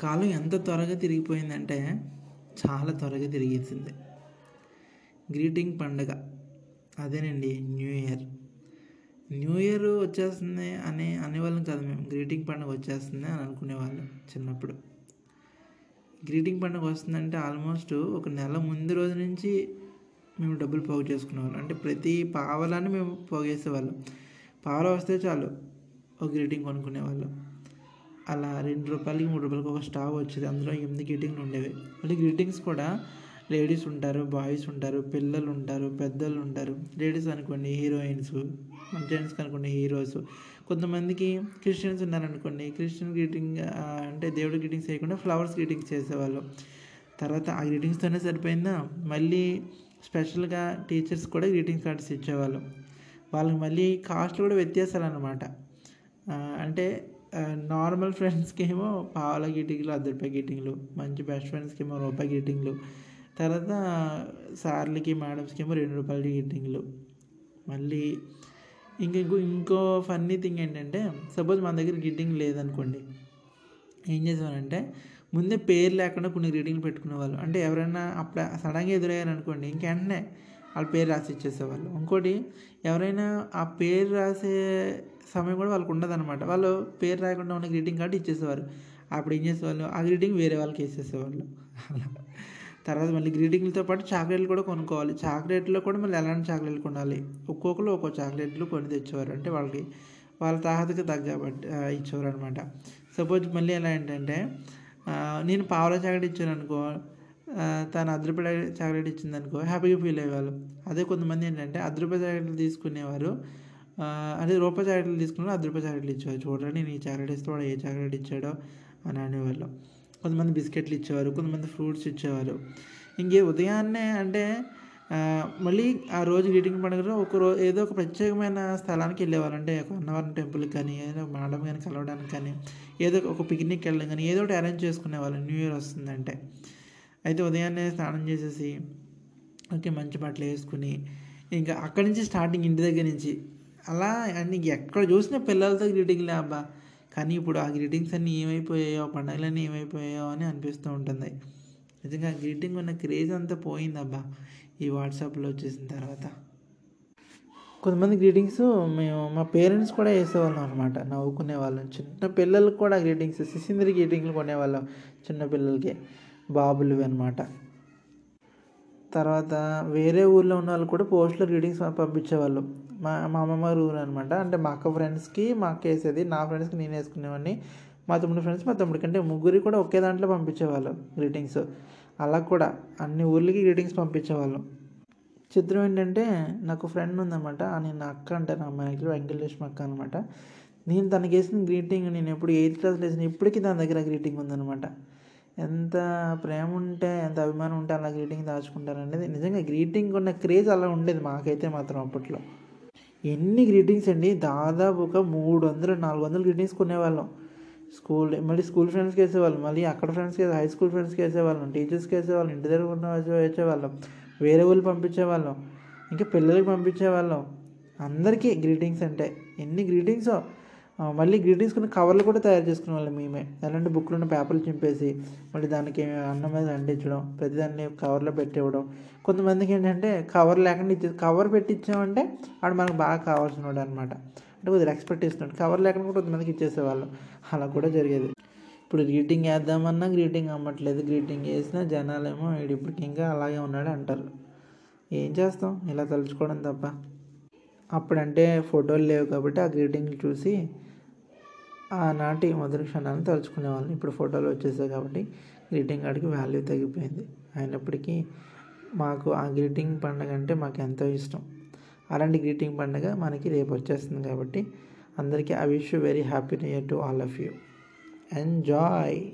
కాలం ఎంత త్వరగా తిరిగిపోయిందంటే చాలా త్వరగా తిరిగేసింది. గ్రీటింగ్ పండుగ. అదేనండి న్యూ ఇయర్. న్యూ ఇయర్ వచ్చేస్తుంది అని అనేవాళ్ళం కాదు మేము. గ్రీటింగ్ పండుగ వచ్చేస్తుంది అని అనుకునేవాళ్ళం చిన్నప్పుడు. గ్రీటింగ్ పండుగ వస్తుందంటే ఆల్మోస్ట్ ఒక నెల ముందు రోజు నుంచి మేము డబ్బులు పోగు చేసుకునేవాళ్ళం. అంటే ప్రతి పావలాన్ని మేము పోగేసేవాళ్ళం. పావలా వస్తే చాలు ఒక గ్రీటింగ్ కొనుక్కునేవాళ్ళం. అలా రెండు రూపాయలకి మూడు రూపాయలకి ఒక స్టావ్ వచ్చేది. అందులో ఎనిమిది గ్రీటింగ్లు ఉండేవి. మళ్ళీ గ్రీటింగ్స్ కూడా లేడీస్ ఉంటారు బాయ్స్ ఉంటారు పిల్లలు ఉంటారు పెద్దలు ఉంటారు. లేడీస్ అనుకోండి హీరోయిన్స్ జెంట్స్ అనుకోండి హీరోస్. కొంతమందికి క్రిస్టియన్స్ ఉన్నారనుకోండి క్రిస్టియన్ గ్రీటింగ్ అంటే దేవుడి గ్రీటింగ్స్ చేయకుండా ఫ్లవర్స్ గ్రీటింగ్స్ చేసేవాళ్ళు. తర్వాత ఆ గ్రీటింగ్స్తోనే సరిపోయిందా? మళ్ళీ స్పెషల్గా టీచర్స్ కూడా గ్రీటింగ్ కార్డ్స్ ఇచ్చేవాళ్ళు. వాళ్ళకి మళ్ళీ కాస్ట్ కూడా వ్యత్యాసాలు అనమాట అంటే నార్మల్ ఫ్రెండ్స్కి ఏమో పావుల గీటింగ్లు అర్ధ రూపాయి గీటింగ్లు మంచి బెస్ట్ ఫ్రెండ్స్కి ఏమో రూపాయి గీటింగ్లు. తర్వాత సార్లకి మేడమ్స్కి ఏమో రెండు రూపాయల గీటింగ్లు. మళ్ళీ ఇంక ఇంకో ఇంకో ఫన్నీ థింగ్ ఏంటంటే సపోజ్ మన దగ్గర గ్రీటింగ్ లేదనుకోండి ఏం చేసేవారంటే ముందే పేరు లేకుండా కొన్ని గ్రీటింగ్లు పెట్టుకునేవాళ్ళు. అంటే ఎవరైనా అప్పుడు సడన్గా ఎదురయ్యారు అనుకోండి ఇంక వెంటనే వాళ్ళ పేరు రాసి ఇచ్చేసేవాళ్ళు. ఇంకోటి ఎవరైనా ఆ పేరు రాసే సమయం కూడా వాళ్ళకు ఉండదనమాట వాళ్ళు పేరు రాయకుండా ఉన్న గ్రీటింగ్ కార్డు ఇచ్చేసేవారు. అప్పుడు ఏం చేసేవాళ్ళు? ఆ గ్రీటింగ్ వేరే వాళ్ళకి వేసేసేవాళ్ళు. అలా తర్వాత మళ్ళీ గ్రీటింగ్లతో పాటు చాక్లెట్లు కూడా కొనుక్కోవాలి. చాక్లెట్లో కూడా మళ్ళీ ఎలాంటి చాక్లెట్లు కొనాలి? ఒక్కొక్కరు ఒక్కో చాక్లెట్లు కొని తెచ్చేవారు. అంటే వాళ్ళకి వాళ్ళ తాహతకి తగ్గ ఇచ్చేవారు అనమాట సపోజ్ మళ్ళీ ఎలా ఏంటంటే నేను పావుల చాక్లెట్ ఇచ్చాను అనుకో తను అర్ధ చాక్లెట్ ఇచ్చింది అనుకో హ్యాపీగా ఫీల్ అయ్యేవాళ్ళు. అదే కొంతమంది ఏంటంటే అర్ధ రూపాయ చాక్లెట్లు తీసుకునేవారు. అదే రూపాయి చాక్లెట్లు తీసుకున్న అర్ధ రూపాయ చాక్లెట్లు ఇచ్చేవారు. చూడండి నేను ఈ చాక్లెట్ ఇస్తే వాడు ఏ చాక్లెట్ ఇచ్చాడో అని అనేవాళ్ళు. కొంతమంది బిస్కెట్లు ఇచ్చేవారు కొంతమంది ఫ్రూట్స్ ఇచ్చేవారు. ఇంకే ఉదయాన్నే అంటే మళ్ళీ ఆ రోజు గ్రీటింగ్ పండుగలో ఒక రోజు ఏదో ఒక ప్రత్యేకమైన స్థలానికి వెళ్ళేవారు అంటే ఒక అన్నవరం టెంపుల్కి కానీ ఏదో మేడం కానీ కలవడానికి కానీ ఏదో ఒక పిక్నిక్ వెళ్ళడం కానీ ఏదో ఒకటి అరేంజ్ చేసుకునేవాళ్ళు. న్యూ ఇయర్ వస్తుందంటే. అయితే ఉదయాన్నే స్నానం చేసేసి ఓకే మంచి బట్టలు వేసుకుని ఇంకా అక్కడి నుంచి స్టార్టింగ్ ఇంటి దగ్గర నుంచి. అలా అన్ని ఎక్కడ చూసినా పిల్లలతో గ్రీటింగ్లే అబ్బా. కానీ ఇప్పుడు ఆ గ్రీటింగ్స్ అన్నీ ఏమైపోయాయో పండుగలన్నీ ఏమైపోయాయో అని అనిపిస్తూ ఉంటుంది. నిజంగా గ్రీటింగ్ ఉన్న క్రేజ్ అంతా పోయిందబ్బా ఈ వాట్సాప్లో వచ్చేసిన తర్వాత. కొంతమంది గ్రీటింగ్స్ మేము మా పేరెంట్స్ కూడా వేసేవాళ్ళం అనమాట నవ్వుకునే వాళ్ళం. చిన్న పిల్లలకు కూడా గ్రీటింగ్స్ సిసిందరి గ్రీటింగ్లు కొనేవాళ్ళం చిన్న పిల్లలకి. బాబులు అనమాట తర్వాత వేరే ఊర్లో ఉన్న వాళ్ళు కూడా పోస్ట్లో గ్రీటింగ్స్ పంపించేవాళ్ళు. మా మా అమ్మమ్మ గారి ఊరు అనమాట అంటే మా అక్క ఫ్రెండ్స్కి మా అక్క వేసేది నా ఫ్రెండ్స్కి నేను వేసుకునేవాడిని. మా తమ్ముడు ఫ్రెండ్స్ మా తమ్ముడికి అంటే ముగ్గురికి కూడా ఒకే దాంట్లో పంపించేవాళ్ళు గ్రీటింగ్స్ అలా కూడా అన్ని ఊర్లకి గ్రీటింగ్స్ పంపించేవాళ్ళం. చిత్రం ఏంటంటే నాకు ఫ్రెండ్ ఉందన్నమాట. నేను నా అక్క అంటే నా అమ్మాయి వెంకటేశ్వర అక్క అనమాట నేను తనకి వేసిన గ్రీటింగ్ నేను ఎప్పుడు ఎయిత్ క్లాస్లో వేసిన ఇప్పటికీ తన దగ్గర గ్రీటింగ్ ఉందన్నమాట. ఎంత ప్రేమ ఉంటే ఎంత అభిమానం ఉంటే అలా గ్రీటింగ్ దాచుకుంటారు అనేది నిజంగా గ్రీటింగ్ ఉన్న క్రేజ్ అలా ఉండేది మాకైతే మాత్రం అప్పట్లో. ఎన్ని గ్రీటింగ్స్ అండి? దాదాపు ఒక మూడు వందలు నాలుగు వందలు గ్రీటింగ్స్ కొనేవాళ్ళం. స్కూల్ మళ్ళీ స్కూల్ ఫ్రెండ్స్కి వేసేవాళ్ళం. మళ్ళీ అక్కడ ఫ్రెండ్స్కి హై స్కూల్ ఫ్రెండ్స్కి వేసేవాళ్ళం. టీచర్స్కి వేసేవాళ్ళం. ఇంటి దగ్గర ఉన్న వేసేవాళ్ళం. వేరే వాళ్ళు పంపించేవాళ్ళం. ఇంకా పిల్లలకి పంపించేవాళ్ళం. అందరికీ గ్రీటింగ్స్ అంటే. ఎన్ని గ్రీటింగ్స్ మళ్ళీ గ్రీటింగ్స్ కొన్ని కవర్లు కూడా తయారు చేసుకునే వాళ్ళం మేమే. ఎలాంటి బుక్లో ఉన్న పేపర్లు చింపేసి మళ్ళీ దానికి అన్నం మీద అంటించడం ప్రతిదాన్ని కవర్లో పెట్టివ్వడం కొంతమందికి ఏంటంటే కవర్ లేకుండా ఇచ్చే కవర్ పెట్టి ఇచ్చామంటే వాడు మనకు బాగా కావాల్సిన వాడు అనమాట అంటే కొద్దిగా ఎక్స్పెక్ట్ ఇస్తున్నాడు. కవర్ లేకుండా కూడా కొంతమందికి ఇచ్చేసేవాళ్ళం. అలా కూడా జరిగేది. ఇప్పుడు గ్రీటింగ్ వేద్దామన్నా గ్రీటింగ్ అమ్మట్లేదు. గ్రీటింగ్ వేసినా జనాలేమో వీడు ఇప్పటికి ఇంకా అలాగే ఉన్నాడు అంటారు. ఏం చేస్తాం? ఇలా తలుచుకోవడం తప్ప. అప్పుడంటే ఫోటోలు లేవు కాబట్టి ఆ గ్రీటింగ్ చూసి ఆనాటి మధుర క్షణాలను తలుచుకునేవాళ్ళం. ఇప్పుడు ఫోటోలు వచ్చేసాయి కాబట్టి గ్రీటింగ్ కార్డ్కి వాల్యూ తగ్గిపోయింది. అయినప్పటికీ మాకు ఆ గ్రీటింగ్ పండుగ అంటే మాకు ఎంతో ఇష్టం. అలాంటి గ్రీటింగ్ పండుగ మనకి రేపు వచ్చేస్తుంది కాబట్టి అందరికీ I wish you very happy new year to all of you. Enjoy!